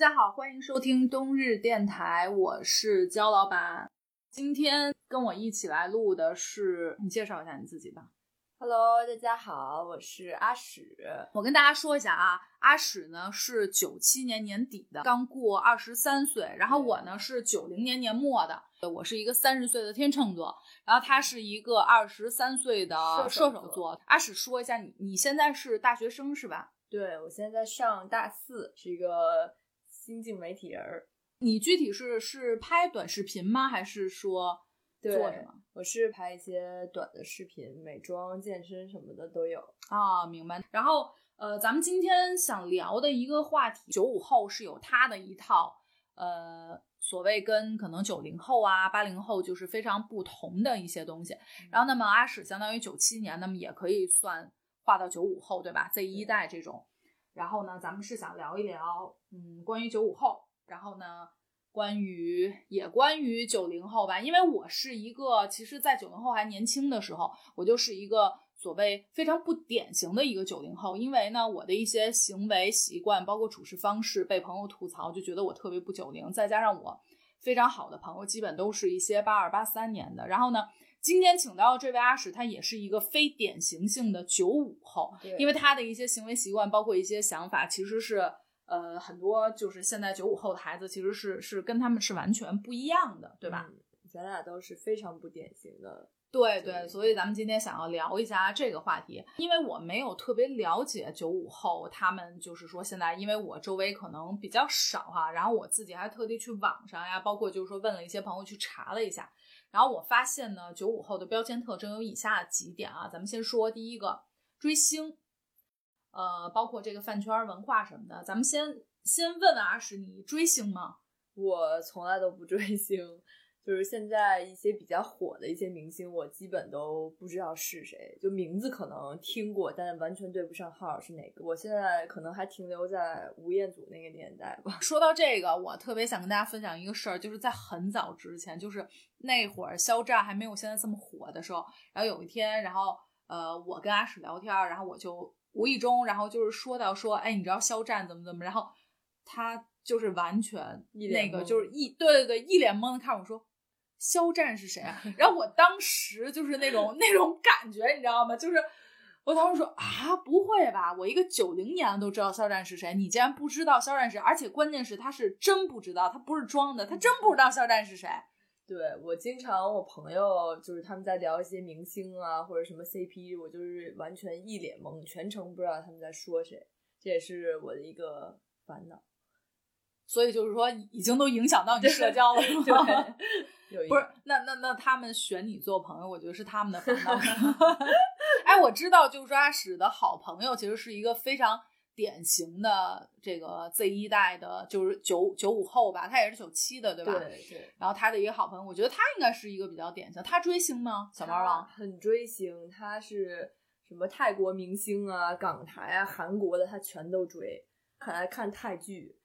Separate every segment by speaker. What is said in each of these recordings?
Speaker 1: 家好，欢迎收听冬日电台，我是焦老板。今天跟我一起来录的是，你介绍一下你自己吧。
Speaker 2: Hello，大家好，我是阿史。
Speaker 1: 我跟大家说一下啊，阿史呢是九七年年底的，刚过二十三岁。然后我呢是九零年年末的，我是一个三十岁的天秤座，然后他是一个二十三岁的射手座。阿史说一下，你你现在是大学生是吧？
Speaker 2: 对，我现在在上大四，是一个新晋媒体人儿。
Speaker 1: 你具体是是拍短视频吗？还是说做什么？
Speaker 2: 我是拍一些短的视频，美妆、健身什么的都有
Speaker 1: 啊，明白。然后呃，咱们今天想聊的一个话题，九五后是有他的一套呃，所谓跟可能九零后啊、八零后就是非常不同的一些东西。然后，那么阿史相当于九七年，那么也可以算划到九五后，对吧？Z 一代这种。然后呢，咱们是想聊一聊，嗯，关于九五后，然后呢。关于也关于九零后吧，因为我是一个，其实，在九零后还年轻的时候，我就是一个所谓非常不典型的一个九零后。因为呢，我的一些行为习惯，包括处事方式，被朋友吐槽，就觉得我特别不九零。再加上我非常好的朋友，基本都是一些八二八三年的。然后呢，今天请到的这位阿史，他也是一个非典型性的九五后，因为他的一些行为习惯，包括一些想法，其实是。呃，很多就是现在九五后的孩子，其实是是跟他们是完全不一样的，对吧？
Speaker 2: 嗯、咱俩都是非常不典型的。
Speaker 1: 对对，所以咱们今天想要聊一下这个话题，因为我没有特别了解九五后，他们就是说现在，因为我周围可能比较少哈，然后我自己还特地去网上呀，包括就是说问了一些朋友去查了一下，然后我发现呢，九五后的标签特征有以下几点啊，咱们先说第一个，追星。呃，包括这个饭圈文化什么的，咱们先先问问阿史，你追星吗？
Speaker 2: 我从来都不追星，就是现在一些比较火的一些明星，我基本都不知道是谁，就名字可能听过，但完全对不上号是哪个。我现在可能还停留在吴彦祖那个年代吧。
Speaker 1: 说到这个，我特别想跟大家分享一个事儿，就是在很早之前，就是那会儿肖战还没有现在这么火的时候，然后有一天，然后呃，我跟阿史聊天，然后我就。无意中，然后就是说到说，哎，你知道肖战怎么怎么？然后他就是完全那个，就是一对对对，一脸懵的看我说，肖战是谁啊？然后我当时就是那种 那种感觉，你知道吗？就是我当时说啊，不会吧？我一个九零年都知道肖战是谁，你竟然不知道肖战是谁？而且关键是他是真不知道，他不是装的，他真不知道肖战是谁。
Speaker 2: 对我经常，我朋友就是他们在聊一些明星啊，或者什么 CP，我就是完全一脸懵，全程不知道他们在说谁，这也是我的一个烦恼。
Speaker 1: 所以就是说，已经都影响到你社交了，是吗？不是，那那那他们选你做朋友，我觉得是他们的烦恼。哎，我知道，就是说阿史的好朋友其实是一个非常。典型的这个 Z 一代的，就是九九五后吧，他也是九七的，对吧？
Speaker 2: 对对。
Speaker 1: 然后他的一个好朋友，我觉得他应该是一个比较典型。他追星吗？小猫王
Speaker 2: 很追星，他是什么泰国明星啊、港台啊、韩国的，他全都追，很爱看泰剧。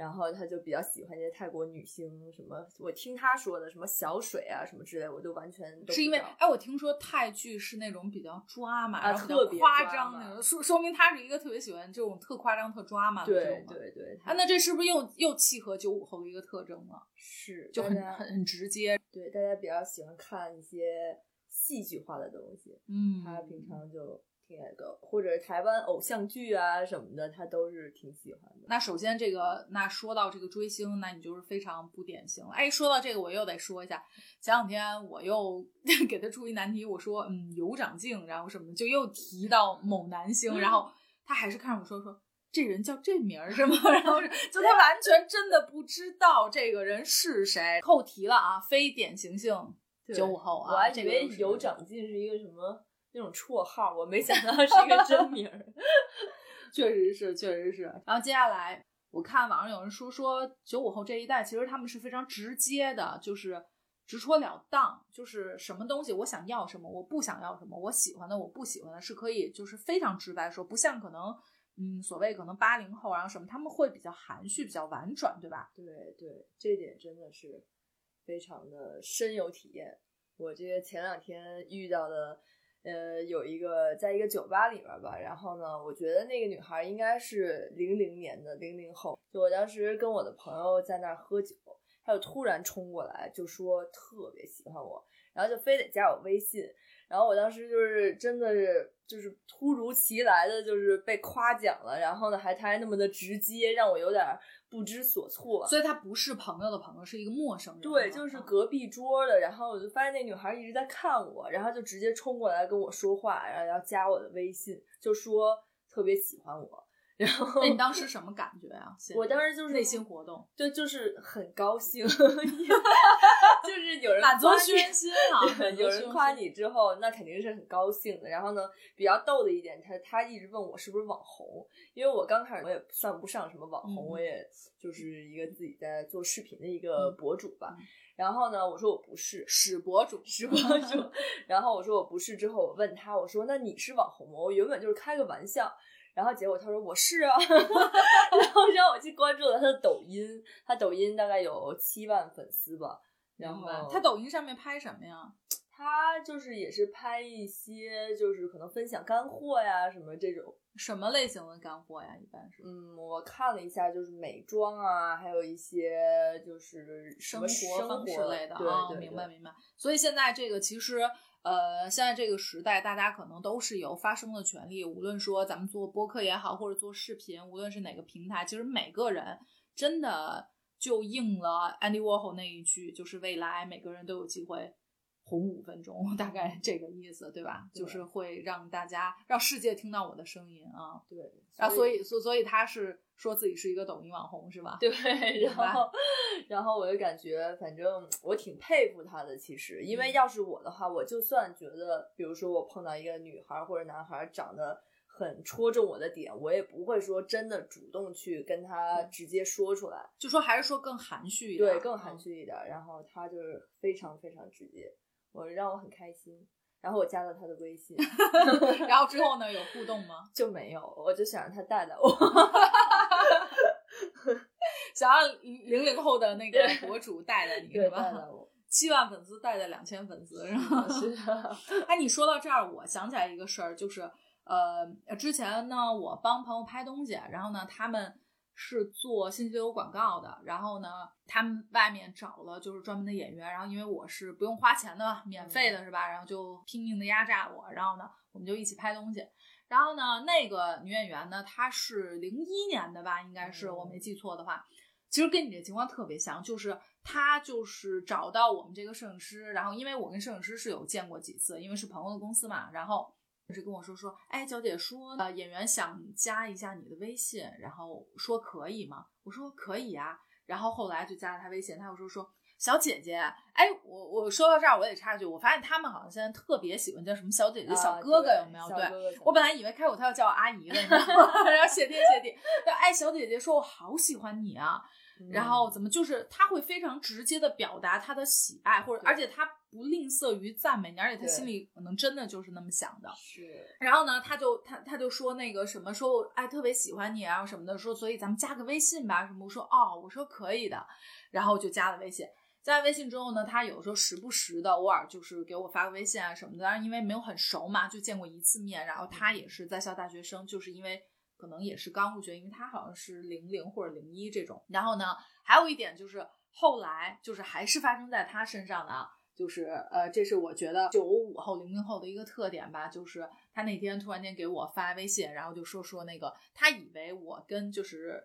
Speaker 2: 然后他就比较喜欢这些泰国女星，什么我听他说的什么小水啊什么之类，我就完全
Speaker 1: 是因为哎，我听说泰剧是那种比较抓马，
Speaker 2: 啊、
Speaker 1: 特别夸张那种，说说明他是一个特别喜欢这种特夸张、特抓马的
Speaker 2: 这种。对对对，
Speaker 1: 啊，那这是不是又又契合九五后的一个特征了？
Speaker 2: 是，
Speaker 1: 就很很很直接。
Speaker 2: 对，大家比较喜欢看一些戏剧化的东西，
Speaker 1: 嗯，
Speaker 2: 他平常就。那个或者台湾偶像剧啊什么的，他都是挺喜欢的。
Speaker 1: 那首先这个，那说到这个追星，那你就是非常不典型了。哎，说到这个，我又得说一下，前两天我又 给他出一难题，我说嗯有长进，然后什么就又提到某男星，然后他还是看着我说说这人叫这名儿是吗？然后就他完全真的不知道这个人是谁。扣题了啊，非典型性九五后啊，
Speaker 2: 我还以为有长进是一个什么。那种绰号，我没想到是一个真名儿，
Speaker 1: 确实是，确实是。然后接下来，我看网上有人说说九五后这一代，其实他们是非常直接的，就是直戳了当，就是什么东西我想要什么，我不想要什么，我喜欢的我不喜欢的，是可以就是非常直白说，不像可能嗯所谓可能八零后然后什么，他们会比较含蓄，比较婉转，对吧？
Speaker 2: 对对，这点真的是非常的深有体验。我这个前两天遇到的呃，有一个在一个酒吧里面吧，然后呢，我觉得那个女孩应该是零零年的零零后，就我当时跟我的朋友在那儿喝酒，她就突然冲过来就说特别喜欢我，然后就非得加我微信，然后我当时就是真的是就是突如其来的就是被夸奖了，然后呢还他还那么的直接，让我有点不知所措。
Speaker 1: 所以他不是朋友的朋友，是一个陌生人。
Speaker 2: 对，就是隔壁桌的，然后我就发现那女孩一直在看我，然后就直接冲过来跟我说话，然后要加我的微信，就说特别喜欢我。然后，
Speaker 1: 那你当时什么感觉啊？
Speaker 2: 我当时就是
Speaker 1: 内心活动，
Speaker 2: 对，就是很高兴，就是有人
Speaker 1: 满足虚荣心啊。
Speaker 2: 有人夸你之后，那肯定是很高兴的。然后呢，比较逗的一点，他他一直问我是不是网红，因为我刚开始我也算不上什么网红，我也就是一个自己在做视频的一个博主吧。然后呢，我说我不是，
Speaker 1: 史博主，
Speaker 2: 史博 主。然后我说我不是，之后我问他，我说那你是网红吗？我原本就是开个玩笑。然后结果他说我是啊，然后让我去关注了他的抖音，他抖音大概有七万粉丝吧。然后
Speaker 1: 他抖音上面拍什么呀？
Speaker 2: 他就是也是拍一些就是可能分享干货呀什么这种。
Speaker 1: 什么类型的干货呀？一般是？
Speaker 2: 嗯，我看了一下，就是美妆啊，还有一些就是
Speaker 1: 生活方式类的
Speaker 2: 啊。
Speaker 1: 明白明白。所以现在这个其实。呃，现在这个时代，大家可能都是有发声的权利。无论说咱们做播客也好，或者做视频，无论是哪个平台，其实每个人真的就应了 Andy Warhol 那一句，就是未来每个人都有机会。红五分钟，大概这个意思，对吧？就是会让大家让世界听到我的声音啊。
Speaker 2: 对，
Speaker 1: 然后所以所所以他是说自己是一个抖音网红，是吧？
Speaker 2: 对，然后然后我就感觉，反正我挺佩服他的。其实，因为要是我的话，我就算觉得，比如说我碰到一个女孩或者男孩长得很戳中我的点，我也不会说真的主动去跟他直接说出来，
Speaker 1: 就说还是说更含蓄一点，
Speaker 2: 对，更含蓄一点。然后他就是非常非常直接。我让我很开心，然后我加了他的微信
Speaker 1: 然后之后呢有互动吗？
Speaker 2: 就没有，我就想让他带带我，
Speaker 1: 想让零零后的那个博主带带你，是吧？
Speaker 2: 带带我，
Speaker 1: 七万粉丝带带两千粉丝，是吧？
Speaker 2: 是。
Speaker 1: 哎，你说到这儿，我想起来一个事儿，就是呃，之前呢，我帮朋友拍东西，然后呢，他们。是做信息流广告的，然后呢，他们外面找了就是专门的演员，然后因为我是不用花钱的，免费的是吧？然后就拼命的压榨我，然后呢，我们就一起拍东西。然后呢，那个女演员呢，她是零一年的吧，应该是我没记错的话，其实跟你这情况特别像，就是她就是找到我们这个摄影师，然后因为我跟摄影师是有见过几次，因为是朋友的公司嘛，然后。是跟我说说，哎，娇姐说，呃，演员想加一下你的微信，然后说可以吗？我说可以啊，然后后来就加了他微信，他又说说小姐姐，哎，我我说到这儿我得插一句，我发现他们好像现在特别喜欢叫什么小姐姐、小哥哥，有没有？对，我本来以为开口他要叫我阿姨了，你知道吗？然后谢天谢地，哎，小姐姐说我好喜欢你啊。然后怎么就是他会非常直接的表达他的喜爱，或者而且他不吝啬于赞美你，而且他心里可能真的就是那么想的。
Speaker 2: 是。
Speaker 1: 然后呢，他就他他就说那个什么，说我哎特别喜欢你啊什么的，说所以咱们加个微信吧什么。我说哦，我说可以的，然后就加了微信。加了微信之后呢，他有时候时不时的偶尔就是给我发个微信啊什么的，当然因为没有很熟嘛，就见过一次面。然后他也是在校大学生，就是因为。可能也是刚入学，因为他好像是零零或者零一这种。然后呢，还有一点就是后来就是还是发生在他身上的啊，就是呃，这是我觉得九五后、零零后的一个特点吧。就是他那天突然间给我发微信，然后就说说那个他以为我跟就是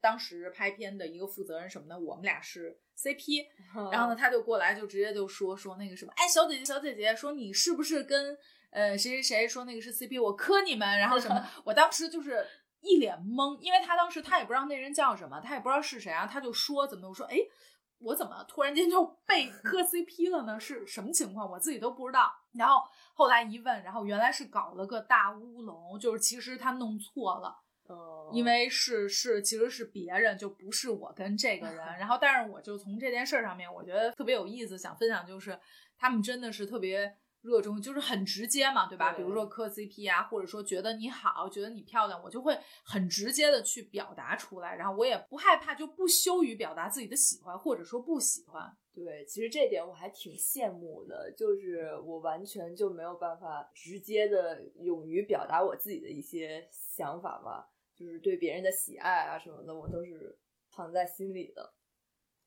Speaker 1: 当时拍片的一个负责人什么的，我们俩是 CP。然后呢，他就过来就直接就说说那个什么，哎，小姐姐，小姐姐，说你是不是跟。呃，谁谁谁说那个是 CP，我磕你们，然后什么？我当时就是一脸懵，因为他当时他也不知道那人叫什么，他也不知道是谁，啊他就说怎么？我说哎，我怎么突然间就被 磕 CP 了呢？是什么情况？我自己都不知道。然后后来一问，然后原来是搞了个大乌龙，就是其实他弄错了，因为是是其实是别人，就不是我跟这个人。然后但是我就从这件事上面，我觉得特别有意思，想分享就是他们真的是特别。热衷就是很直接嘛，对吧？比如说磕 CP 啊，或者说觉得你好，觉得你漂亮，我就会很直接的去表达出来，然后我也不害怕，就不羞于表达自己的喜欢或者说不喜欢。
Speaker 2: 对，其实这点我还挺羡慕的，就是我完全就没有办法直接的勇于表达我自己的一些想法吧，就是对别人的喜爱啊什么的，我都是藏在心里的。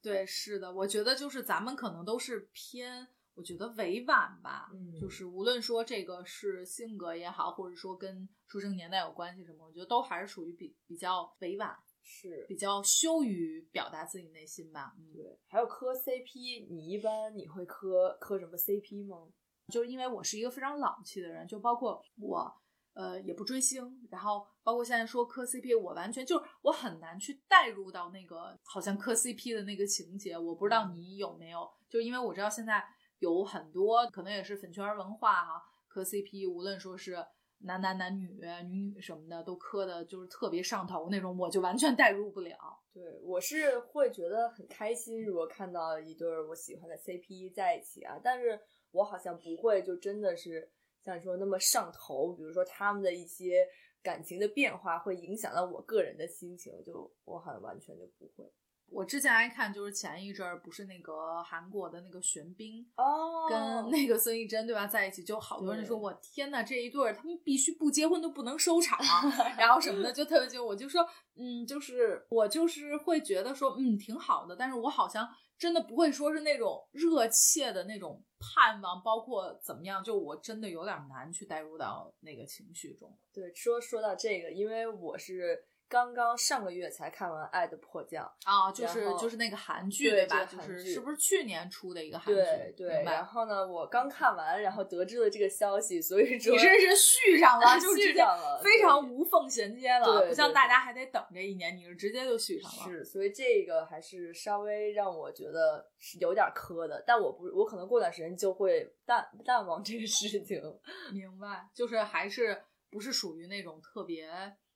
Speaker 1: 对，是的，我觉得就是咱们可能都是偏，我觉得委婉吧，
Speaker 2: 嗯
Speaker 1: 就是无论说这个是性格也好，或者说跟出生年代有关系什么，我觉得都还是属于比比较委婉，
Speaker 2: 是，
Speaker 1: 比较羞于表达自己内心吧。嗯，
Speaker 2: 对，还有磕 CP，你一般你会磕磕什么 CP 吗？
Speaker 1: 就是因为我是一个非常老气的人，就包括我，呃，也不追星，然后包括现在说磕 CP，我完全就是我很难去带入到那个好像磕 CP 的那个情节。我不知道你有没有，就因为我知道现在有很多可能也是粉圈文化哈、磕 CP，无论说是男男男女女女什么的，都磕的就是特别上头那种，我就完全代入不了。
Speaker 2: 对，我是会觉得很开心，如果看到一对我喜欢的 CP 在一起啊，但是我好像不会就真的是像你说那么上头，比如说他们的一些感情的变化会影响到我个人的心情，就我好像完全就不会。
Speaker 1: 我之前还看，就是前一阵儿不是那个韩国的那个玄彬，
Speaker 2: 哦
Speaker 1: 跟那个孙艺珍对吧在一起，就好多人说我天呐，这一对儿他们必须不结婚都不能收场，然后什么的，就特别就我就说，嗯，就是我就是会觉得说，嗯，挺好的，但是我好像真的不会说是那种热切的那种盼望，包括怎么样，就我真的有点难去带入到那个情绪中。
Speaker 2: 对，说说到这个，因为我是刚刚上个月才看完《爱的迫降》，
Speaker 1: 啊，就是就是那个韩剧
Speaker 2: 对
Speaker 1: 吧？就是是不是去年出的一个韩剧？
Speaker 2: 对对，然后呢，我刚看完，然后得知了这个消息，所以说
Speaker 1: 你这是续上了，就是直接
Speaker 2: 续上了
Speaker 1: 非常无缝衔接了，不像大家还得等这一年，你是直接就续上了。
Speaker 2: 是，所以这个还是稍微让我觉得是有点磕的，但我不，我可能过段时间就会淡淡忘这个事情。
Speaker 1: 明白，就是还是不是属于那种特别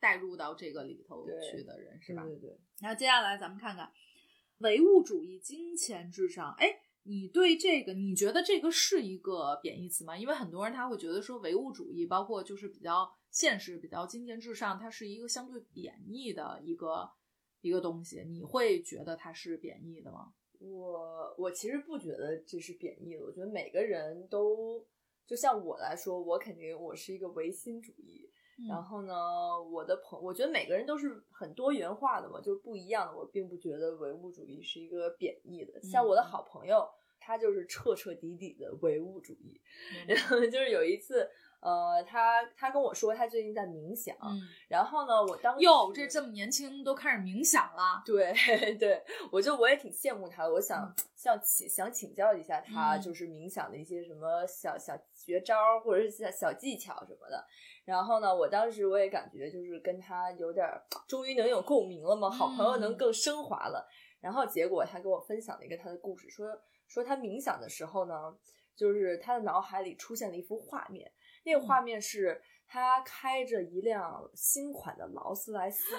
Speaker 1: 带入到这个里头去的人，是吧？
Speaker 2: 对对，
Speaker 1: 然后接下来咱们看看唯物主义、金钱至上。哎，你对这个，你觉得这个是一个贬义词吗？因为很多人他会觉得说唯物主义，包括就是比较现实、比较金钱至上，它是一个相对贬义的一个一个东西。你会觉得它是贬义的吗？
Speaker 2: 我我其实不觉得这是贬义的，我觉得每个人都，就像我来说，我肯定我是一个唯心主义。然后呢，我的朋，我觉得每个人都是很多元化的嘛，就是不一样的。我并不觉得唯物主义是一个贬义的。像我的好朋友，他就是彻彻底底的唯物主义。然后就是有一次，呃，他他跟我说他最近在冥想，
Speaker 1: 嗯，
Speaker 2: 然后呢，我当时
Speaker 1: 哟，这这么年轻都开始冥想了，
Speaker 2: 对 对，我就我也挺羡慕他的，我想
Speaker 1: 嗯
Speaker 2: 想请想请教一下他，
Speaker 1: 嗯
Speaker 2: 就是冥想的一些什么小小绝招或者是小小技巧什么的。然后呢，我当时我也感觉就是跟他有点儿，终于能有共鸣了嘛，好朋友能
Speaker 1: 嗯
Speaker 2: 更升华了。然后结果他给我分享了一个他的故事，说说他冥想的时候呢，就是他的脑海里出现了一幅画面，那个
Speaker 1: 嗯
Speaker 2: 画面是他开着一辆新款的劳斯莱斯，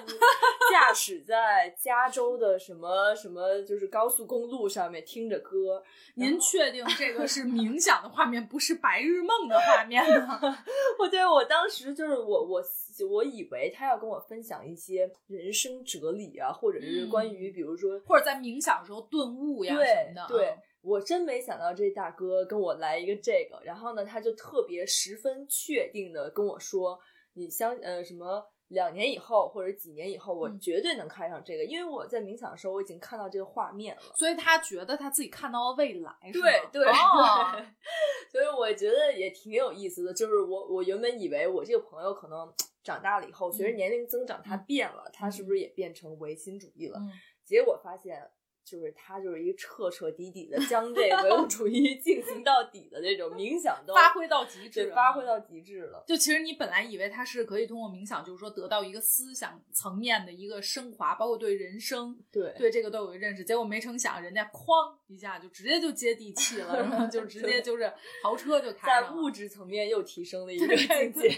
Speaker 2: 驾驶在加州的什么什么就是高速公路上面听着歌。
Speaker 1: 您确定这个是冥想的画面，不是白日梦的画面吗？
Speaker 2: 我对我当时就是我我我以为他要跟我分享一些人生哲理啊，或者是关于比如说、
Speaker 1: 或者在冥想的时候顿悟呀什么的。
Speaker 2: 对
Speaker 1: 嗯，
Speaker 2: 我真没想到这大哥跟我来一个这个，然后呢，他就特别十分确定的跟我说，你相呃什么。两年以后或者几年以后，我
Speaker 1: 嗯
Speaker 2: 绝对能看上这个，因为我在冥想的时候，我已经看到这个画面了。
Speaker 1: 所以他觉得他自己看到了未来，
Speaker 2: 对对
Speaker 1: 哦
Speaker 2: 对，所以我觉得也挺有意思的。就是我我原本以为我这个朋友可能 长大了以后，随着
Speaker 1: 嗯
Speaker 2: 年龄增长，他
Speaker 1: 嗯
Speaker 2: 变了，他是不是也变成唯心主义了？
Speaker 1: 嗯
Speaker 2: 结果发现，就是他就是一个彻彻底底的将这个唯物主义 进行到底的这种冥想都
Speaker 1: 发挥到极致了，
Speaker 2: 发挥到极致了。
Speaker 1: 就其实你本来以为他是可以通过冥想，就是说得到一个思想层面的一个升华，包括对人生、
Speaker 2: 对
Speaker 1: 对这个都有个认识。结果没成想，人家哐一下就直接就接地气了，然后就直接就是豪车就开
Speaker 2: 在物质层面又提升了一个境界。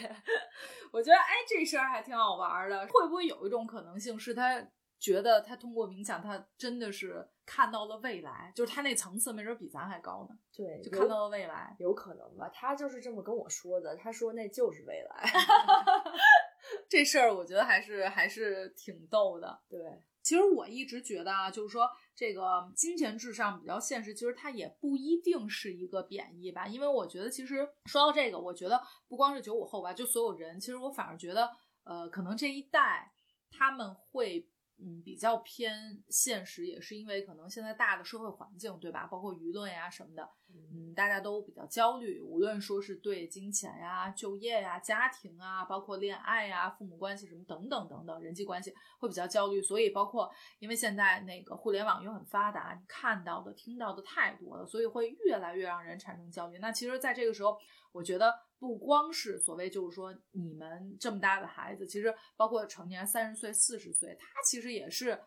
Speaker 1: 我觉得哎，这事儿还挺好玩的。会不会有一种可能性是他觉得他通过冥想，他真的是看到了未来，就是他那层次没准比咱还高呢，
Speaker 2: 对，
Speaker 1: 就看到了未来。
Speaker 2: 有可能吧？他就是这么跟我说的。他说那就是未来。
Speaker 1: 这事儿我觉得还是还是挺逗的。
Speaker 2: 对，
Speaker 1: 其实我一直觉得啊，就是说这个金钱至上比较现实，其实它也不一定是一个贬义吧。因为我觉得，其实说到这个，我觉得不光是九五后吧，就所有人，其实我反而觉得，呃，可能这一代他们会。嗯，比较偏现实，也是因为可能现在大的社会环境，对吧？包括舆论呀什么的，嗯，大家都比较焦虑，无论说是对金钱呀、就业呀、家庭啊，包括恋爱呀、父母关系什么等等等等人际关系会比较焦虑。所以，包括因为现在那个互联网又很发达，你看到的、听到的太多了，所以会越来越让人产生焦虑。那其实，在这个时候，我觉得。不光是所谓，就是说你们这么大的孩子，其实包括成年三十岁、四十岁，他其实也是，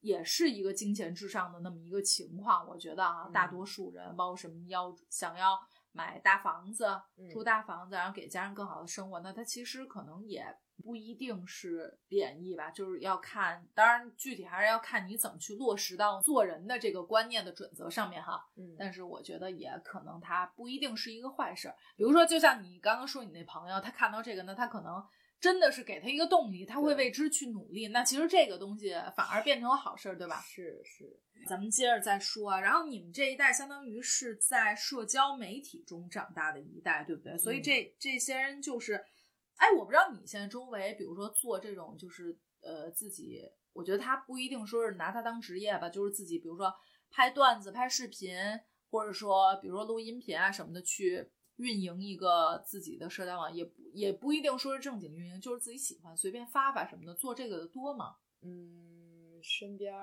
Speaker 1: 也是一个金钱至上的那么一个情况。我觉得啊，大多数人，包括什么要想要买大房子、住大房子，然后给家人更好的生活，那他其实可能也。不一定是贬义吧，就是要看，当然具体还是要看你怎么去落实到做人的这个观念的准则上面哈。
Speaker 2: 嗯，
Speaker 1: 但是我觉得也可能它不一定是一个坏事。比如说，就像你刚刚说你那朋友，他看到这个呢，他可能真的是给他一个动力，他会为之去努力。那其实这个东西反而变成了好事，对吧？
Speaker 2: 是是。
Speaker 1: 咱们接着再说啊，然后你们这一代相当于是在社交媒体中长大的一代，对不对？所以这这些人就是。哎，我不知道你现在周围，比如说做这种，就是呃自己，我觉得他不一定说是拿它当职业吧，就是自己，比如说拍段子、拍视频，或者说比如说录音频啊什么的，去运营一个自己的社交网，也不也不一定说是正经运营，就是自己喜欢随便发发什么的，做这个的多吗？
Speaker 2: 嗯，身边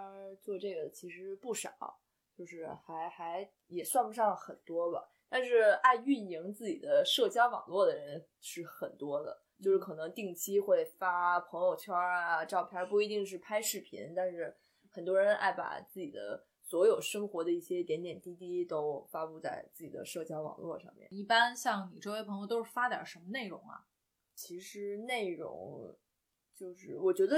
Speaker 2: 做这个其实不少，就是还还也算不上很多吧，但是爱运营自己的社交网络的人是很多的。就是可能定期会发朋友圈啊，照片不一定是拍视频，但是很多人爱把自己的所有生活的一些点点滴滴都发布在自己的社交网络上面。
Speaker 1: 一般像你周围朋友都是发点什么内容啊？
Speaker 2: 其实内容就是我觉得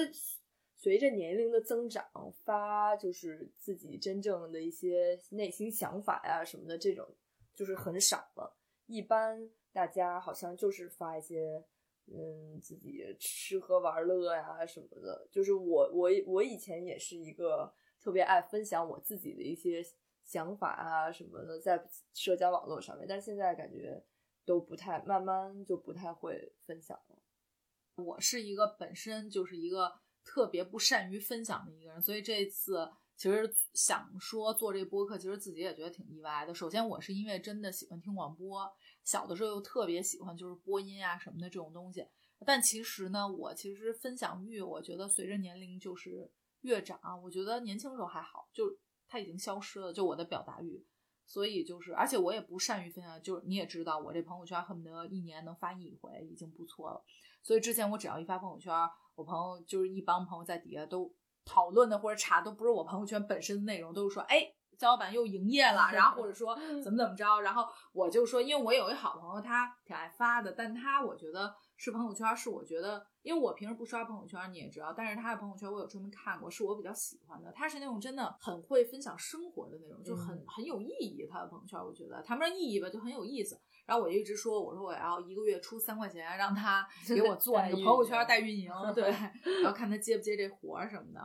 Speaker 2: 随着年龄的增长，发就是自己真正的一些内心想法呀什么的这种就是很少了。一般大家好像就是发一些。嗯，自己吃喝玩乐呀什么的，就是我我我以前也是一个特别爱分享我自己的一些想法啊什么的，在社交网络上面，但现在感觉都不太，慢慢就不太会分享了。
Speaker 1: 我是一个本身就是一个特别不善于分享的一个人，所以这次其实想说做这播客，其实自己也觉得挺意外的。首先，我是因为真的喜欢听广播。小的时候又特别喜欢就是播音啊什么的这种东西，但其实呢，我其实分享欲，我觉得随着年龄就是越长，我觉得年轻时候还好，就它已经消失了，就我的表达欲，所以就是，而且我也不善于分享，就是你也知道，我这朋友圈恨不得一年能发一回，已经不错了。所以之前我只要一发朋友圈，我朋友就是一帮朋友在底下都讨论的或者查，都不是我朋友圈本身的内容，都是说，哎。焦老板又营业了，然后或者说 怎么怎么着，然后我就说，因为我有一好朋友，他挺爱发的，但他我觉得是朋友圈，是我觉得，因为我平时不刷朋友圈，你也知道，但是他的朋友圈我有专门看过，是我比较喜欢的，他是那种真的很会分享生活的那种，就很很有意义。他的朋友圈我觉得谈不上意义吧，就很有意思。然后我就一直说，我说我要一个月出三块钱，让他给我做那个朋友圈代运营，对，然后看他接不接这活儿什么的。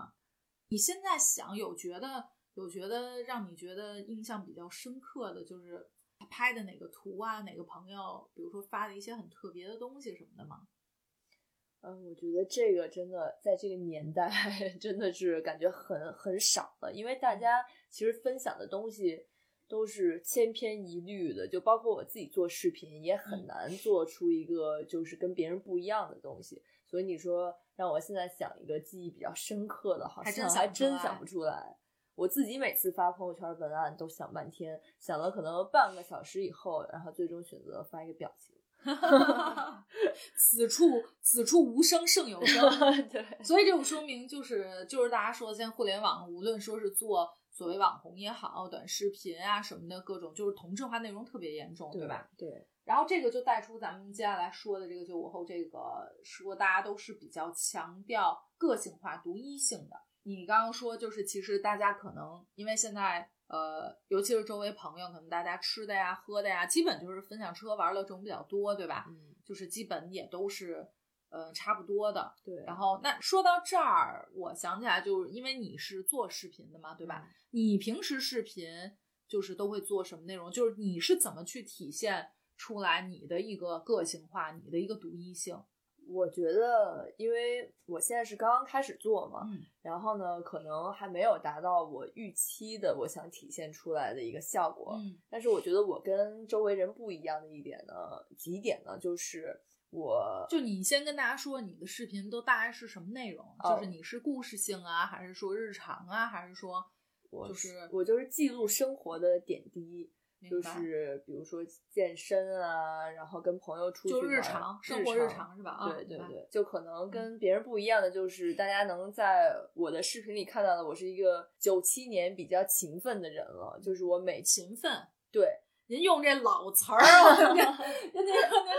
Speaker 1: 你现在想有觉得？有觉得让你觉得印象比较深刻的就是他拍的哪个图啊，哪个朋友，比如说发的一些很特别的东西什么的吗？
Speaker 2: 嗯，我觉得这个真的在这个年代 真的是感觉很很少了，因为大家其实分享的东西都是千篇一律的，就包括我自己做视频也很难做出一个就是跟别人不一样的东西。所以你说让我现在想一个记忆比较深刻的，好像还真想不出来。我自己每次发朋友圈文案都想半天，想了可能半个小时以后，然后最终选择发一个表情。
Speaker 1: 此处此处无声胜有声，
Speaker 2: 对。
Speaker 1: 所以这种说明就是就是大家说，现在互联网无论说是做所谓网红也好，短视频啊什么的各种，就是同质化内容特别严重，对吧？
Speaker 2: 对。
Speaker 1: 然后这个就带出咱们接下来说的这个九五后，这个说大家都是比较强调个性化、独一性的。你刚刚说，就是其实大家可能因为现在，呃，尤其是周围朋友，可能大家吃的呀、喝的呀，基本就是分享吃喝玩乐这种比较多，对吧？
Speaker 2: 嗯，
Speaker 1: 就是基本也都是，呃差不多的。
Speaker 2: 对，
Speaker 1: 然后那说到这儿，我想起来，就是因为你是做视频的嘛，对吧？你平时视频就是都会做什么内容？就是你是怎么去体现出来你的一个个性化，你的一个独一性？
Speaker 2: 我觉得，因为我现在是刚刚开始做嘛，
Speaker 1: 嗯
Speaker 2: 然后呢，可能还没有达到我预期的我想体现出来的一个效果。
Speaker 1: 嗯
Speaker 2: 但是我觉得我跟周围人不一样的一点呢，几点呢，就是我
Speaker 1: 就你先跟大家说，你的视频都大概是什么内容？
Speaker 2: 哦
Speaker 1: 就是你是故事性啊，还是说日常啊，还是说
Speaker 2: 我
Speaker 1: 就是
Speaker 2: 我就是记录生活的点滴，就是比如说健身啊，然后跟朋友出去
Speaker 1: 就日
Speaker 2: 玩
Speaker 1: 常生活日常是吧？啊，
Speaker 2: 对对对，就可能跟别人不一样的，就是大家能在我的视频里看到的，我是一个九七年比较勤奋的人了。就是我每
Speaker 1: 勤奋。
Speaker 2: 对
Speaker 1: 您用这老词儿，您您您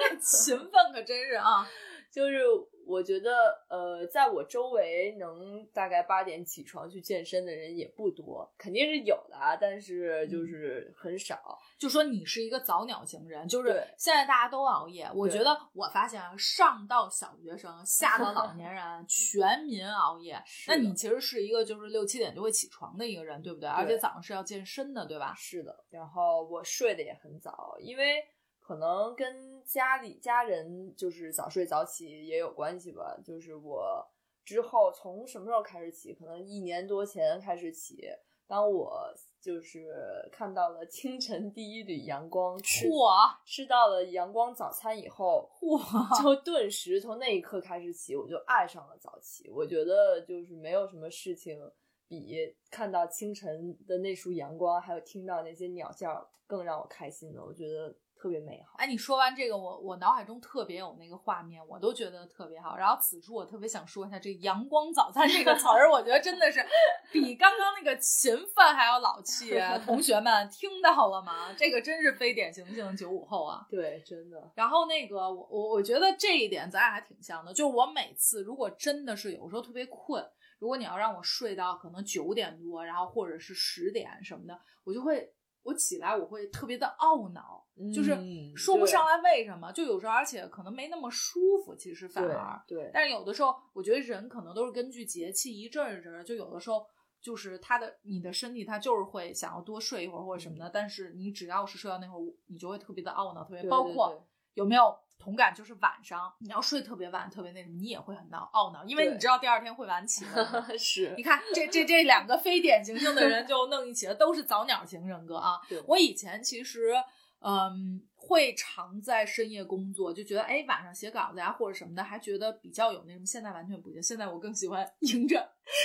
Speaker 1: 这勤奋可真是啊！
Speaker 2: 就是我觉得，呃，在我周围能大概八点起床去健身的人也不多，肯定是有的啊，但是
Speaker 1: 嗯
Speaker 2: 就是很少。
Speaker 1: 就说你是一个早鸟型人，就是现在大家都熬夜，我觉得我发现啊，上到小学生，下到老年人，全民熬夜。那你其实是一个就是六七点就会起床的一个人，对不对？而且早上是要健身的，对吧？
Speaker 2: 是的，然后我睡得也很早，因为可能跟家里家人就是早睡早起也有关系吧。就是我之后从什么时候开始起？可能一年多前开始起。当我就是看到了清晨第一缕阳光，吃
Speaker 1: 嚯
Speaker 2: 吃到了阳光早餐以后，
Speaker 1: 嚯！
Speaker 2: 就顿时从那一刻开始起，我就爱上了早起。我觉得就是没有什么事情比看到清晨的那束阳光，还有听到那些鸟叫更让我开心的。我觉得特别美好。
Speaker 1: 哎，你说完这个，我我脑海中特别有那个画面，我都觉得特别好。然后此处我特别想说一下，这“阳光早餐”这个词儿，我觉得真的是比刚刚那个勤奋还要老气。同学们听到了吗？这个真是非典型性九五后啊。
Speaker 2: 对，真的，
Speaker 1: 然后那个我我我觉得这一点咱俩还挺像的，就是我每次如果真的是有时候特别困，如果你要让我睡到可能九点多，然后或者是十点什么的，我就会我起来我会特别的懊恼，就是
Speaker 2: 嗯
Speaker 1: 说不上来为什么，就有时候而且可能没那么舒服，其实反而，
Speaker 2: 对，
Speaker 1: 但是有的时候我觉得人可能都是根据节气一阵儿一阵儿，就有的时候。就是他的你的身体，他就是会想要多睡一会儿或者什么的，但是你只要是睡到那会儿，你就会特别的懊恼，特别包括有没有同感？就是晚上你要睡特别晚，特别那什么，你也会很恼懊恼，因为你知道第二天会晚起。
Speaker 2: 是
Speaker 1: 你看这这这两个非典型性的人就弄一起了，都是早鸟型人格啊。我以前其实嗯会常在深夜工作，就觉得哎晚上写稿子呀或者什么的，还觉得比较有那什么。现在完全不行，现在我更喜欢迎着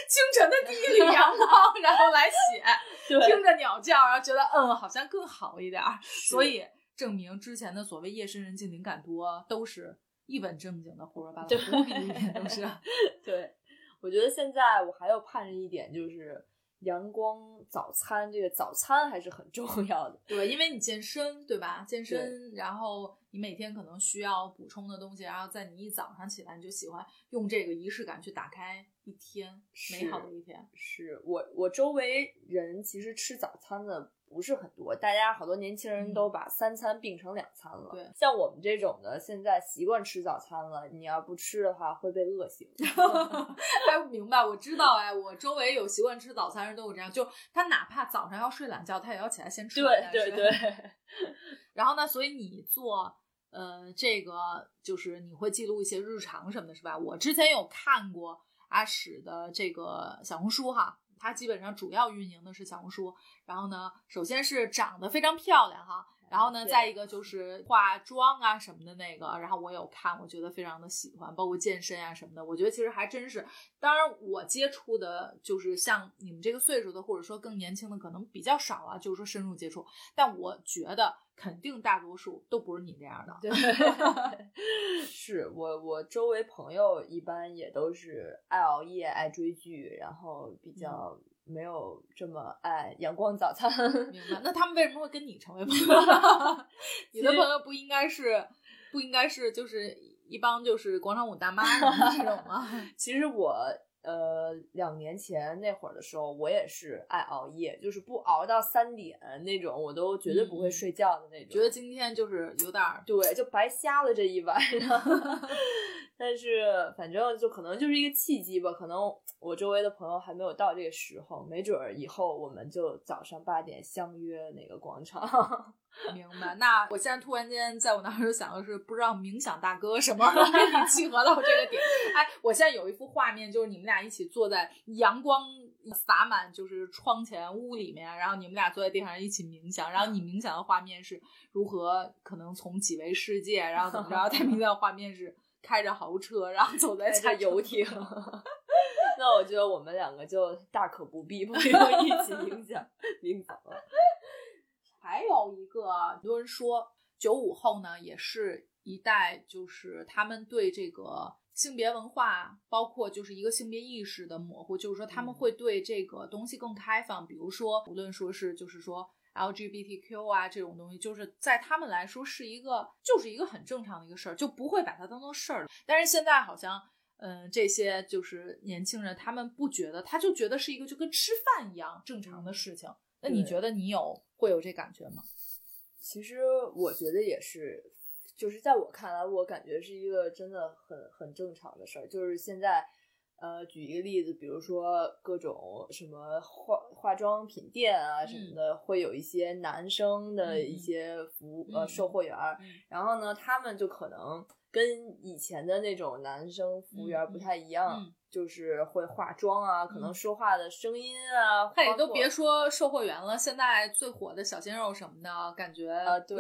Speaker 1: 清晨的第一缕阳光，然后来写。听着鸟叫，然后觉得嗯，好像更好一点儿。所以证明之前的所谓夜深人静灵感多，都是一本正经的胡说八道，都是。
Speaker 2: 对，我觉得现在我还要盼着一点，就是阳光早餐，这个早餐还是很重要的。
Speaker 1: 对，因为你健身，对吧？健身，然后你每天可能需要补充的东西，然后在你一早上起来，你就喜欢用这个仪式感去打开一天美好的一天。
Speaker 2: 是我我周围人其实吃早餐的不是很多，大家好多年轻人都把三餐并成两餐了。
Speaker 1: 嗯对
Speaker 2: 像我们这种的，现在习惯吃早餐了，你要不吃的话会被饿醒。
Speaker 1: 哎，我明白，我知道，哎，我周围有习惯吃早餐人都有这样，就他哪怕早上要睡懒觉，他也要起来先吃
Speaker 2: 对对对，
Speaker 1: 然后呢，所以你做呃这个就是你会记录一些日常什么的，是吧？我之前有看过阿史的这个小红书哈，它基本上主要运营的是小红书。然后呢，首先是长得非常漂亮哈，然后呢，再一个就是化妆啊什么的那个，然后我有看，我觉得非常的喜欢，包括健身啊什么的，我觉得其实还真是。当然，我接触的就是像你们这个岁数的，或者说更年轻的，可能比较少啊，就是说深入接触。但我觉得肯定大多数都不是你这样的。
Speaker 2: 对，是我我周围朋友一般也都是爱熬夜、爱追剧，然后比较没有这么爱阳光早餐。
Speaker 1: 明白？那他们为什么会跟你成为朋友？你的朋友不应该是不应该是就是一帮就是广场舞大妈这种吗？
Speaker 2: 其实我呃两年前那会儿的时候，我也是爱熬夜，就是不熬到三点那种，我都绝对不会
Speaker 1: 嗯
Speaker 2: 睡觉的那种。
Speaker 1: 觉得今天就是有点儿
Speaker 2: 对，就白瞎了这一晚上。但是反正就可能就是一个契机吧，可能我周围的朋友还没有到这个时候，没准儿以后我们就早上八点相约哪个广场。
Speaker 1: 明白。那我现在突然间在我脑海就想的是，不知道冥想大哥什么能 跟你契合到这个点？哎，我现在有一幅画面，就是你们俩一起坐在阳光洒满就是窗前屋里面，然后你们俩坐在地上一起冥想，然后你冥想的画面是如何可能从几维世界，然后怎么着？他冥想的画面是。开着豪车，然后走在
Speaker 2: 下游艇。那我觉得我们两个就大可不必不用一起冥想冥想了。
Speaker 1: 还有一个，很多人说九五后呢，也是一代，就是他们对这个性别文化，包括就是一个性别意识的模糊，就是说他们会对这个东西更开放。比如说，无论说是就是说。LGBTQ 啊，这种东西就是在他们来说是一个，就是一个很正常的一个事儿，就不会把它当做事儿。但是现在好像，嗯，这些就是年轻人，他们不觉得，他就觉得是一个就跟吃饭一样正常的事情。那你觉得你有会有这感觉吗？
Speaker 2: 其实我觉得也是，就是在我看来，我感觉是一个真的很很正常的事儿，就是现在。呃，举一个例子，比如说各种什么化化妆品店啊什么的，会有一些男生的一些服务呃售货员，然后呢，他们就可能跟以前的那种男生服务员不太一样。就是会化妆啊，可能说话的声音啊，
Speaker 1: 那也都别说售货员了，现在最火的小鲜肉什么的，感觉
Speaker 2: 啊，对，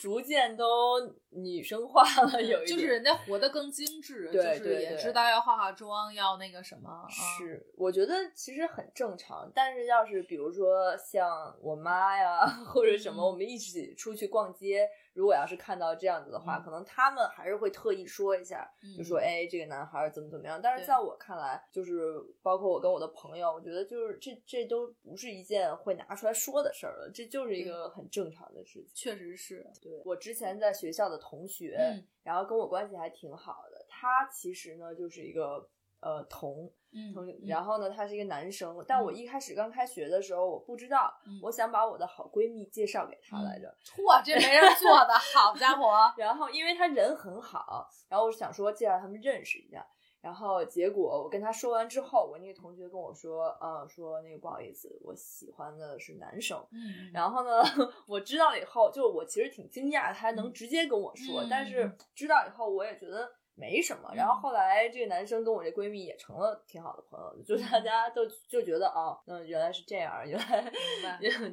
Speaker 2: 逐渐都女生化了，有一
Speaker 1: 就是人家活得更精致，就是也知道要化化妆，要那个什么。
Speaker 2: 是，我觉得其实很正常，但是要是比如说像我妈呀，或者什么，我们一起出去逛街。如果要是看到这样子的话，可能他们还是会特意说一下，就说哎，这个男孩怎么怎么样。但是在我看来，就是包括我跟我的朋友，我觉得就是这这都不是一件会拿出来说的事儿了，这就是一个很正常的事情。
Speaker 1: 确实是，
Speaker 2: 对我之前在学校的同学，然后跟我关系还挺好的，他其实呢就是一个。呃，同，同，然后呢，他是一个男生，但我一开始刚开学的时候，我不知道，我想把我的好闺蜜介绍给他来着，
Speaker 1: 嚯，这没人做的好家伙！
Speaker 2: 然后因为他人很好，然后我想说介绍他们认识一下，然后结果我跟他说完之后，我那个同学跟我说，呃，说那个不好意思，我喜欢的是男生，
Speaker 1: 嗯，
Speaker 2: 然后呢，我知道了以后，就我其实挺惊讶，他还能直接跟我说，但是知道以后，我也觉得。没什么，然后后来这个男生跟我这闺蜜也成了挺好的朋友，就大家都就觉得哦，嗯，原来是这样，原来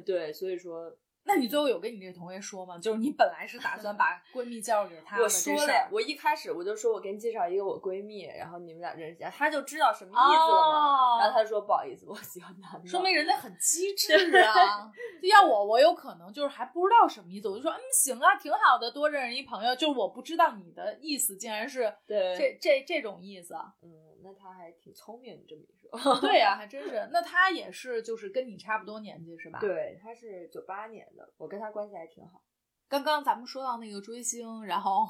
Speaker 2: 对，所以说。
Speaker 1: 那你最后有跟你这个同学说吗？就是你本来是打算把 闺蜜介绍给他
Speaker 2: 我说了，我一开始我就说我给你介绍一个我闺蜜，然后你们俩认识一下，他就知道什么意思了嘛。然后他说不好意思，我喜欢男的。
Speaker 1: 说明人家很机智啊！要我，我有可能就是还不知道什么意思，我就说嗯行啊，挺好的，多认识一朋友。就是我不知道你的意思，竟然是
Speaker 2: 对
Speaker 1: 这这这种意思。
Speaker 2: 嗯。那他还挺聪明，你这么一说，
Speaker 1: 对呀，还真是。那他也是，就是跟你差不多年纪，是吧？
Speaker 2: 对，他是九八年的，我跟他关系还挺好。
Speaker 1: 刚刚咱们说到那个追星，然后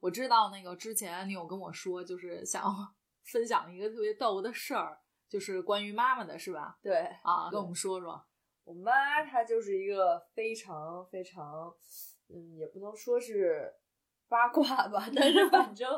Speaker 1: 我知道那个之前你有跟我说，就是想 分享一个特别逗的事儿，就是关于妈妈的，是吧？
Speaker 2: 对
Speaker 1: 啊，跟我们说说。
Speaker 2: 我妈她就是一个非常非常，嗯，也不能说是。八卦吧，但是反正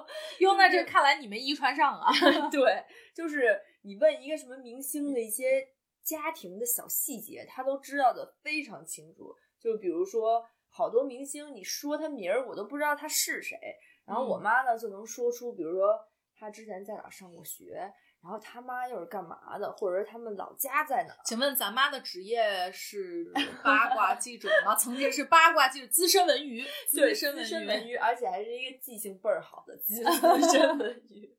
Speaker 1: 哟，那这看来你没遗传上啊。
Speaker 2: 对，就是你问一个什么明星的一些家庭的小细节，他都知道的非常清楚。就比如说，好多明星，你说他名儿，我都不知道他是谁。然后我妈呢，就能说出，比如说他之前在哪上过学。然后他妈又是干嘛的，或者是他们老家在哪？
Speaker 1: 请问咱妈的职业是八卦记者吗？曾经是八卦记者，资深文娱，
Speaker 2: 资
Speaker 1: 深
Speaker 2: 文娱，而且还是一个记性倍儿好的资 深文娱。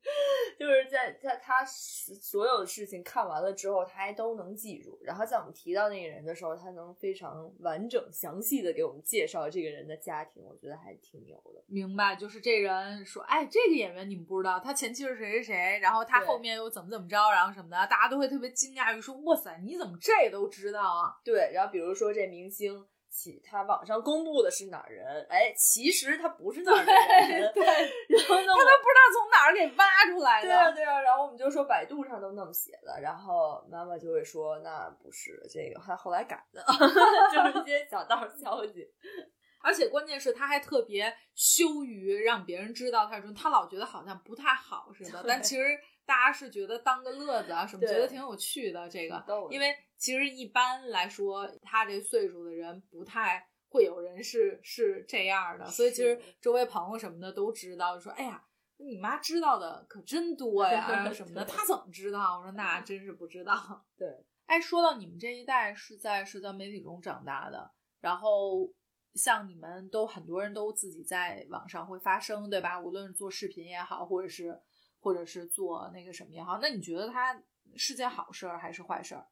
Speaker 2: 就是在在他所有的事情看完了之后，他还都能记住。然后在我们提到那个人的时候，他能非常完整详细的给我们介绍这个人的家庭，我觉得还挺牛的。
Speaker 1: 明白，就是这人说，哎，这个演员你们不知道，他前妻是谁谁谁，然后他后面又怎。怎么怎么着，然后什么的，大家都会特别惊讶于说：“哇塞，你怎么这都知道啊？”
Speaker 2: 对，然后比如说这明星，其他网上公布的是哪儿人，哎，其实他不是那儿人，
Speaker 1: 对，
Speaker 2: 然后呢，
Speaker 1: 他都不知道从哪儿给挖出来的。
Speaker 2: 对啊，对啊，然后我们就说百度上都那么写的，然后妈妈就会说：“那不是这个，他后来改的，就是一些小道消息。”
Speaker 1: 而且关键是他还特别羞于让别人知道他说他老觉得好像不太好似的，但其实大家是觉得当个乐子啊什么，觉得挺有趣的这个，因为其实一般来说他这岁数的人不太会有人是是这样的，所以其实周围朋友什么的都知道，说哎呀。你妈知道的可真多呀，什么的，她怎么知道？我说那真是不知道。
Speaker 2: 对，
Speaker 1: 哎，说到你们这一代是在社交媒体中长大的，然后像你们都很多人都自己在网上会发声，对吧？无论是做视频也好，或者是或者是做那个什么也好，那你觉得它是件好事儿还是坏事儿？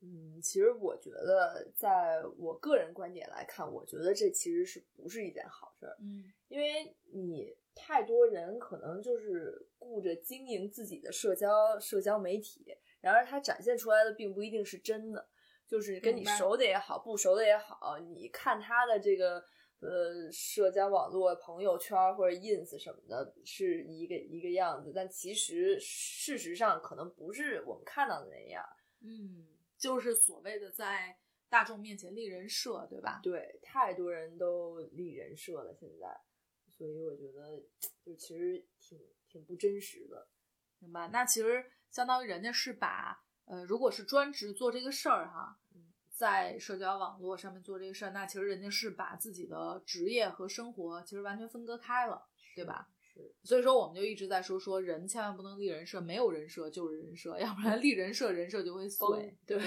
Speaker 2: 嗯，其实我觉得，在我个人观点来看，我觉得这其实是不是一件好事儿？
Speaker 1: 嗯，
Speaker 2: 因为你。太多人可能就是顾着经营自己的社交社交媒体，然而它展现出来的并不一定是真的。就是跟你熟的也好，不熟的也好，你看他的这个呃社交网络、朋友圈或者 ins 什么的，是一个一个样子，但其实事实上可能不是我们看到的那样。
Speaker 1: 嗯，就是所谓的在大众面前立人设，对吧？
Speaker 2: 对，太多人都立人设了，现在。所以我觉得，就其实挺挺不真实的，
Speaker 1: 明白？那其实相当于人家是把，呃，如果是专职做这个事儿哈，在社交网络上面做这个事儿，那其实人家是把自己的职业和生活其实完全分割开了，对吧？
Speaker 2: 是。
Speaker 1: 所以说，我们就一直在说，说人千万不能立人设，没有人设就是人设，要不然立人设，人设就会碎，
Speaker 2: 对，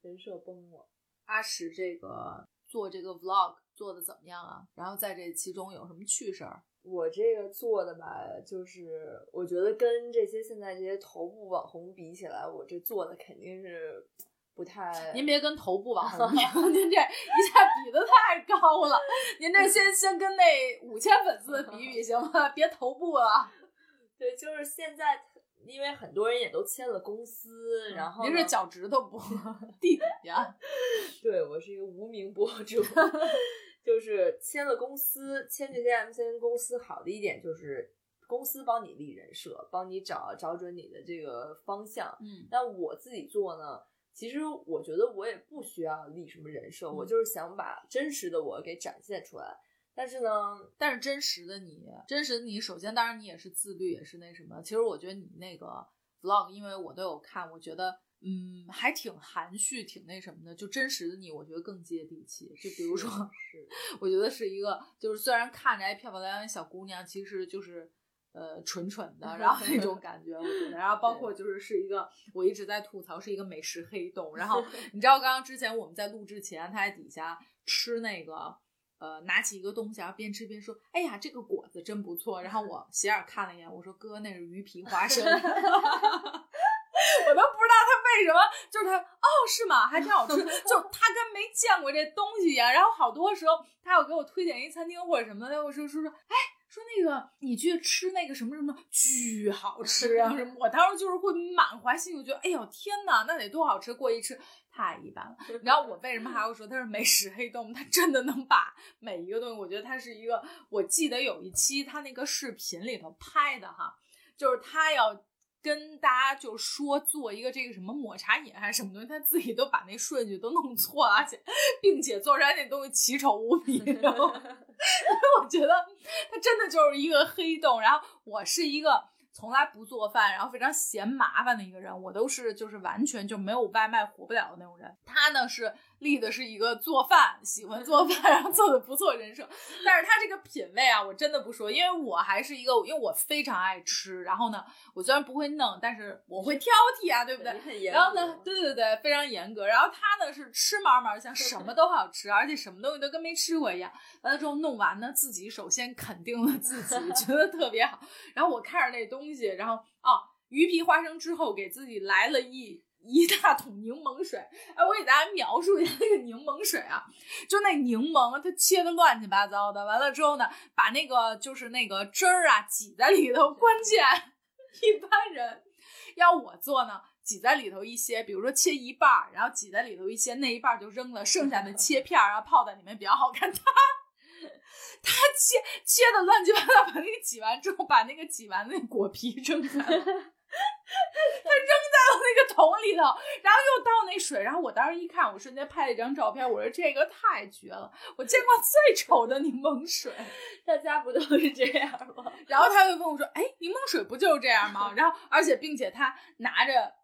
Speaker 2: 人设崩了。
Speaker 1: 阿史这个做这个 vlog。做的怎么样啊？然后在这其中有什么趣事儿？
Speaker 2: 我这个做的吧，就是我觉得跟这些现在这些头部网红比起来，我这做的肯定是不太。
Speaker 1: 您别跟头部比，您这一下比的太高了。您这 先先跟那五千粉丝比比行吗？别头部了。
Speaker 2: 对，就是现在。因为很多人也都签了公司，然后
Speaker 1: 您是脚趾头不地底下？
Speaker 2: 对我是一个无名博主，就是签了公司，签这些 MCN 公司好的一点就是公司帮你立人设，帮你找找准你的这个方向。
Speaker 1: 嗯，
Speaker 2: 那我自己做呢，其实我觉得我也不需要立什么人设，我就是想把真实的我给展现出来。但是呢，
Speaker 1: 但是真实的你，真实的你，首先当然你也是自律，也是那什么。其实我觉得你那个 vlog，因为我都有看，我觉得嗯还挺含蓄，挺那什么的。就真实的你，我觉得更接地气。就比如说，
Speaker 2: 是
Speaker 1: 我觉得是一个，就是虽然看着漂漂亮亮小姑娘，其实就是呃蠢蠢的，然后 那种感觉，我觉得。然后包括就是是一个，我一直在吐槽是一个美食黑洞。然后 你知道，刚刚之前我们在录之前，他在底下吃那个。呃，拿起一个东西，然后边吃边说：“哎呀，这个果子真不错。”然后我 斜眼看了一眼，我说：“哥，那是鱼皮花生。”我都不知道他为什么，就是他哦，是吗？还挺好吃，就他跟没见过这东西一样。然后好多时候，他要给我推荐一餐厅或者什么的，我说说说，哎，说那个你去吃那个什么什么，巨好 吃啊！什么？我当时就是会满怀信心，觉得哎呦天哪，那得多好吃！过一吃。太一般了，你知道我为什么还要说它是美食黑洞？它真的能把每一个东西，我觉得它是一个。我记得有一期他那个视频里头拍的哈，就是他要跟大家就说做一个这个什么抹茶饮还是什么东西，他自己都把那顺序都弄错了，而且并且做出来那东西奇丑无比。然后 我觉得它真的就是一个黑洞。然后我是一个。从来不做饭，然后非常嫌麻烦的一个人，我都是就是完全就没有外卖活不了的那种人。他呢是。立的是一个做饭喜欢做饭，然后做的不错人设，但是他这个品味啊，我真的不说，因为我还是一个，因为我非常爱吃，然后呢，我虽然不会弄，但是我会挑剔啊，对不对？然后呢，对对对，非常严格。然后他呢是吃嘛嘛香，什么都好吃，而且什么东西都跟没吃过一样。完了之后弄完呢，自己首先肯定了自己，觉得特别好。然后我看着那东西，然后哦，鱼皮花生之后给自己来了一。一大桶柠檬水，哎，我给大家描述一下那个柠檬水啊，就那柠檬，它切的乱七八糟的，完了之后呢，把那个就是那个汁儿啊挤在里头。关键 一般人要我做呢，挤在里头一些，比如说切一半儿，然后挤在里头一些，那一半就扔了，剩下的 切片儿，然后泡在里面比较好看。他他切切的乱七八糟，把那个挤完之后，把那个挤完那果皮扔了。他扔在了那个桶里头，然后又倒那水，然后我当时一看，我瞬间拍了一张照片，我说这个太绝了，我见过最丑的柠檬水。
Speaker 2: 大家不都是这样吗？
Speaker 1: 然后他就跟我说：“哎，柠檬水不就是这样吗？”然后而且并且他拿着。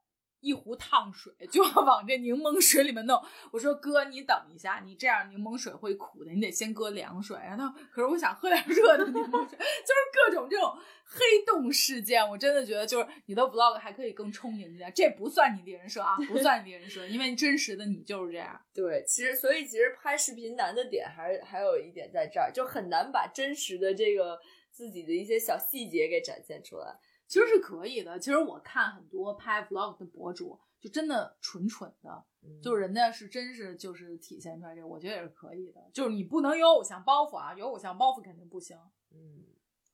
Speaker 1: 一壶烫水 就要往这柠檬水里面弄，我说哥，你等一下，你这样柠檬水会苦的，你得先搁凉水。然后他，可是我想喝点热的柠檬水，就是各种这种黑洞事件，我真的觉得就是你的 vlog 还可以更充盈一点，这不算你的人设啊，不算你的人设，因为真实的你就是这样。
Speaker 2: 对，其实所以其实拍视频难的点还是还有一点在这儿，就很难把真实的这个自己的一些小细节给展现出来。
Speaker 1: 其实是可以的。其实我看很多拍 vlog 的博主，就真的蠢蠢的，就是人家是真是就是体现出来这个，我觉得也是可以的。就是你不能有偶像包袱啊，有偶像包袱肯定不行。
Speaker 2: 嗯，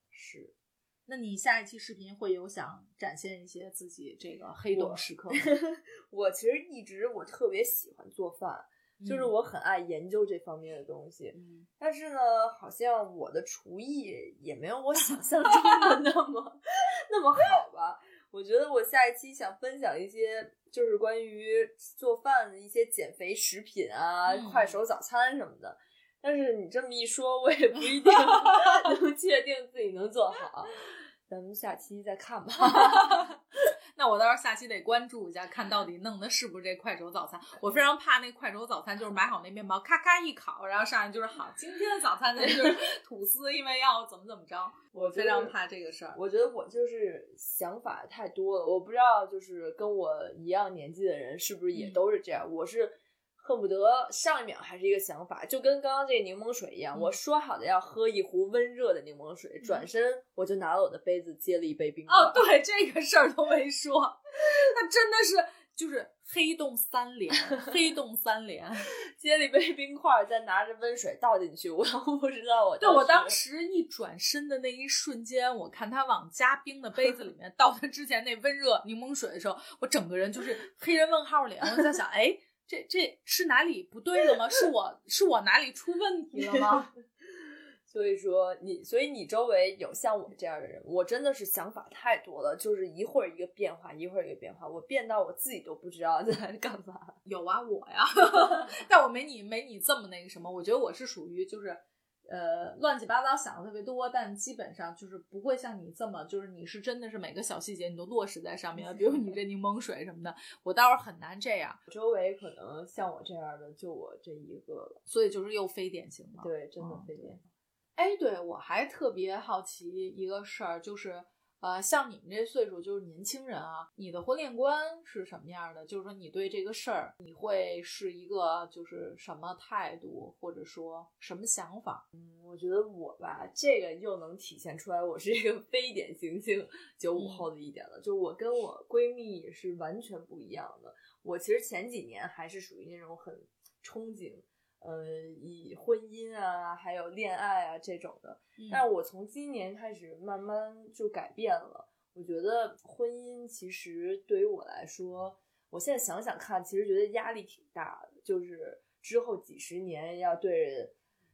Speaker 2: 是。
Speaker 1: 那你下一期视频会有想展现一些自己这个黑洞时刻？
Speaker 2: 我其实一直我特别喜欢做饭。就是我很爱研究这方面的东西，但是呢，好像我的厨艺也没有我想象中的那么 那么好吧。我觉得我下一期想分享一些，就是关于做饭的一些减肥食品啊，快手早餐什么的。但是你这么一说，我也不一定 能确定自己能做好。咱们下期再看吧。
Speaker 1: 那我到时候下期得关注一下，看到底弄的是不是这快手早餐。我非常怕那快手早餐，就是买好那面包，咔咔一烤，然后上来就是好，今天的早餐呢就是 吐司，因为要怎么怎么着。
Speaker 2: 我
Speaker 1: 非常怕这个事儿。
Speaker 2: 我觉得我就是想法太多了，我不知道就是跟我一样年纪的人是不是也都是这样。我是。恨不得上一秒还是一个想法，就跟刚刚这个柠檬水一样。我说好的要喝一壶温热的柠檬水，转身我就拿了我的杯子接了一杯冰块。
Speaker 1: 哦，对，这个事儿都没说，那真的是就是黑洞三连，黑洞三连，
Speaker 2: 接了一杯冰块，再拿着温水倒进去。我都不知道我。
Speaker 1: 对我当时一转身的那一瞬间，我看他往加冰的杯子里面倒他之前那温热柠檬水的时候，我整个人就是黑人问号脸。我在想，哎。这这是哪里不对了吗？是我是我哪里出问题了吗？
Speaker 2: 所以说你，所以你周围有像我这样的人，我真的是想法太多了，就是一会儿一个变化，一会儿一个变化，我变到我自己都不知道在干嘛。
Speaker 1: 有啊，我呀，但我没你没你这么那个什么，我觉得我是属于就是。呃，乱七八糟想的特别多，但基本上就是不会像你这么，就是你是真的是每个小细节你都落实在上面了。比如你这柠檬水什么的，我倒是很难这样。
Speaker 2: 周围可能像我这样的就我这一个了，
Speaker 1: 所以就是又非典型了。
Speaker 2: 对，真的非典型。
Speaker 1: 哎，对我还特别好奇一个事儿，就是。呃，像你们这岁数就是年轻人啊，你的婚恋观是什么样的？就是说你对这个事儿，你会是一个就是什么态度，或者说什么想法？
Speaker 2: 嗯，我觉得我吧，这个又能体现出来我是一个非典型性九五后的一点了，就我跟我闺蜜是完全不一样的。我其实前几年还是属于那种很憧憬。呃，以婚姻啊，还有恋爱啊这种的，但是我从今年开始慢慢就改变了。我觉得婚姻其实对于我来说，我现在想想看，其实觉得压力挺大的。就是之后几十年要对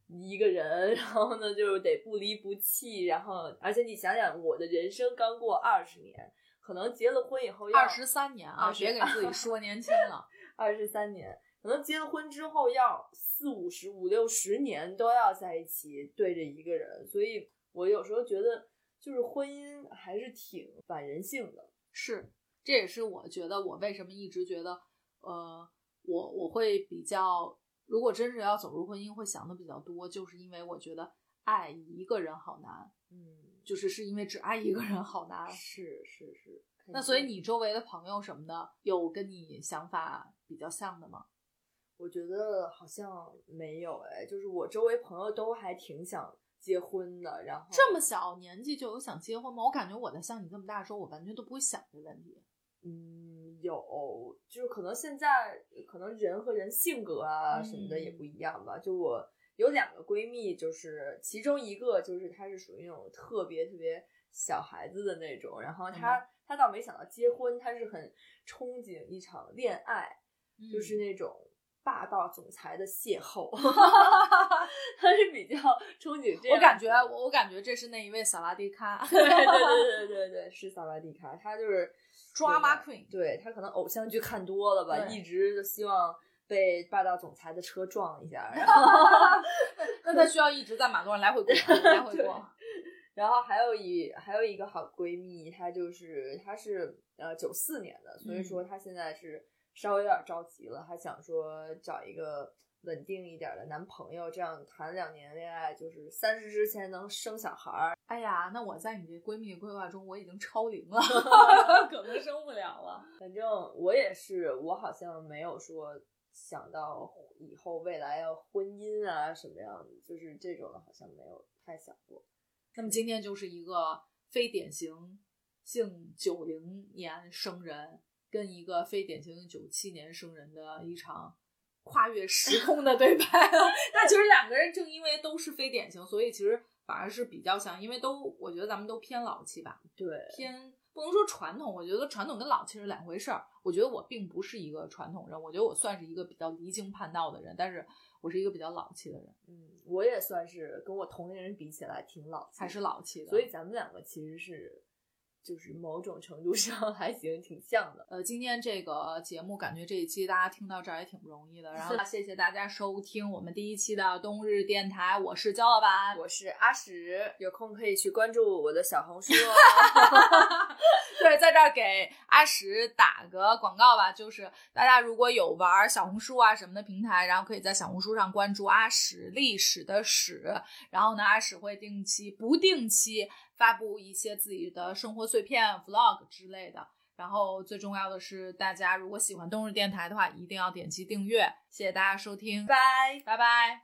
Speaker 2: 一个人，然后呢，就得不离不弃，然后而且你想想，我的人生刚过二十年，可能结了婚以后要
Speaker 1: 二十三年啊，别给自己说年轻了，
Speaker 2: 二十三年。可能结了婚之后要四五十五六十年都要在一起对着一个人，所以我有时候觉得就是婚姻还是挺反人性的。
Speaker 1: 是，这也是我觉得我为什么一直觉得，呃，我我会比较，如果真是要走入婚姻，会想的比较多，就是因为我觉得爱一个人好难，
Speaker 2: 嗯，
Speaker 1: 就是是因为只爱一个人好难。
Speaker 2: 是是是。
Speaker 1: 那所以你周围的朋友什么的，有跟你想法比较像的吗？
Speaker 2: 我觉得好像没有哎，就是我周围朋友都还挺想结婚的，然后
Speaker 1: 这么小年纪就有想结婚吗？我感觉我在像你这么大的时候，我完全都不会想这问题。
Speaker 2: 嗯，有，就是可能现在可能人和人性格啊什么的也不一样吧。就我有两个闺蜜，就是其中一个就是她是属于那种特别特别小孩子的那种，然后她她倒没想到结婚，她是很憧憬一场恋爱，就是那种。霸道总裁的邂逅，他是比较憧憬这样。
Speaker 1: 我感觉，我我感觉这是那一位萨拉迪卡。
Speaker 2: 对对对对对对，是萨拉迪卡，他就是
Speaker 1: drama queen。
Speaker 2: 对他可能偶像剧看多了吧，一直就希望被霸道总裁的车撞一下。
Speaker 1: 然后那他需要一直在马路上来回逛，来回逛。
Speaker 2: 然后还有一还有一个好闺蜜，她就是她是呃九四年的，所以说她现在是。稍微有点着急了，还想说找一个稳定一点的男朋友，这样谈两年恋爱，就是三十之前能生小孩儿。
Speaker 1: 哎呀，那我在你这闺蜜规划中，我已经超龄了，可能生不了了。
Speaker 2: 反正我也是，我好像没有说想到以后未来要婚姻啊什么样的，就是这种的，好像没有太想过。
Speaker 1: 那么今天就是一个非典型性九零年生人。跟一个非典型的九七年生人的一场跨越时空的对白，但其实两个人正因为都是非典型，所以其实反而是比较像，因为都我觉得咱们都偏老气吧，
Speaker 2: 对，
Speaker 1: 偏不能说传统，我觉得传统跟老气是两回事儿。我觉得我并不是一个传统人，我觉得我算是一个比较离经叛道的人，但是我是一个比较老气的人。
Speaker 2: 嗯，我也算是跟我同龄人比起来挺老，
Speaker 1: 还是老气的，
Speaker 2: 所以咱们两个其实是。就是某种程度上 还行，挺像的。
Speaker 1: 呃，今天这个节目感觉这一期大家听到这儿也挺不容易的。然后 谢谢大家收听我们第一期的冬日电台，我是焦老板，
Speaker 2: 我是阿史，有空可以去关注我的小红书哦。
Speaker 1: 对，在这儿给阿史打个广告吧，就是大家如果有玩小红书啊什么的平台，然后可以在小红书上关注阿史历史的史，然后呢，阿史会定期不定期。发布一些自己的生活碎片、vlog 之类的，然后最重要的是，大家如果喜欢冬日电台的话，一定要点击订阅。谢谢大家收听，
Speaker 2: 拜
Speaker 1: 拜拜。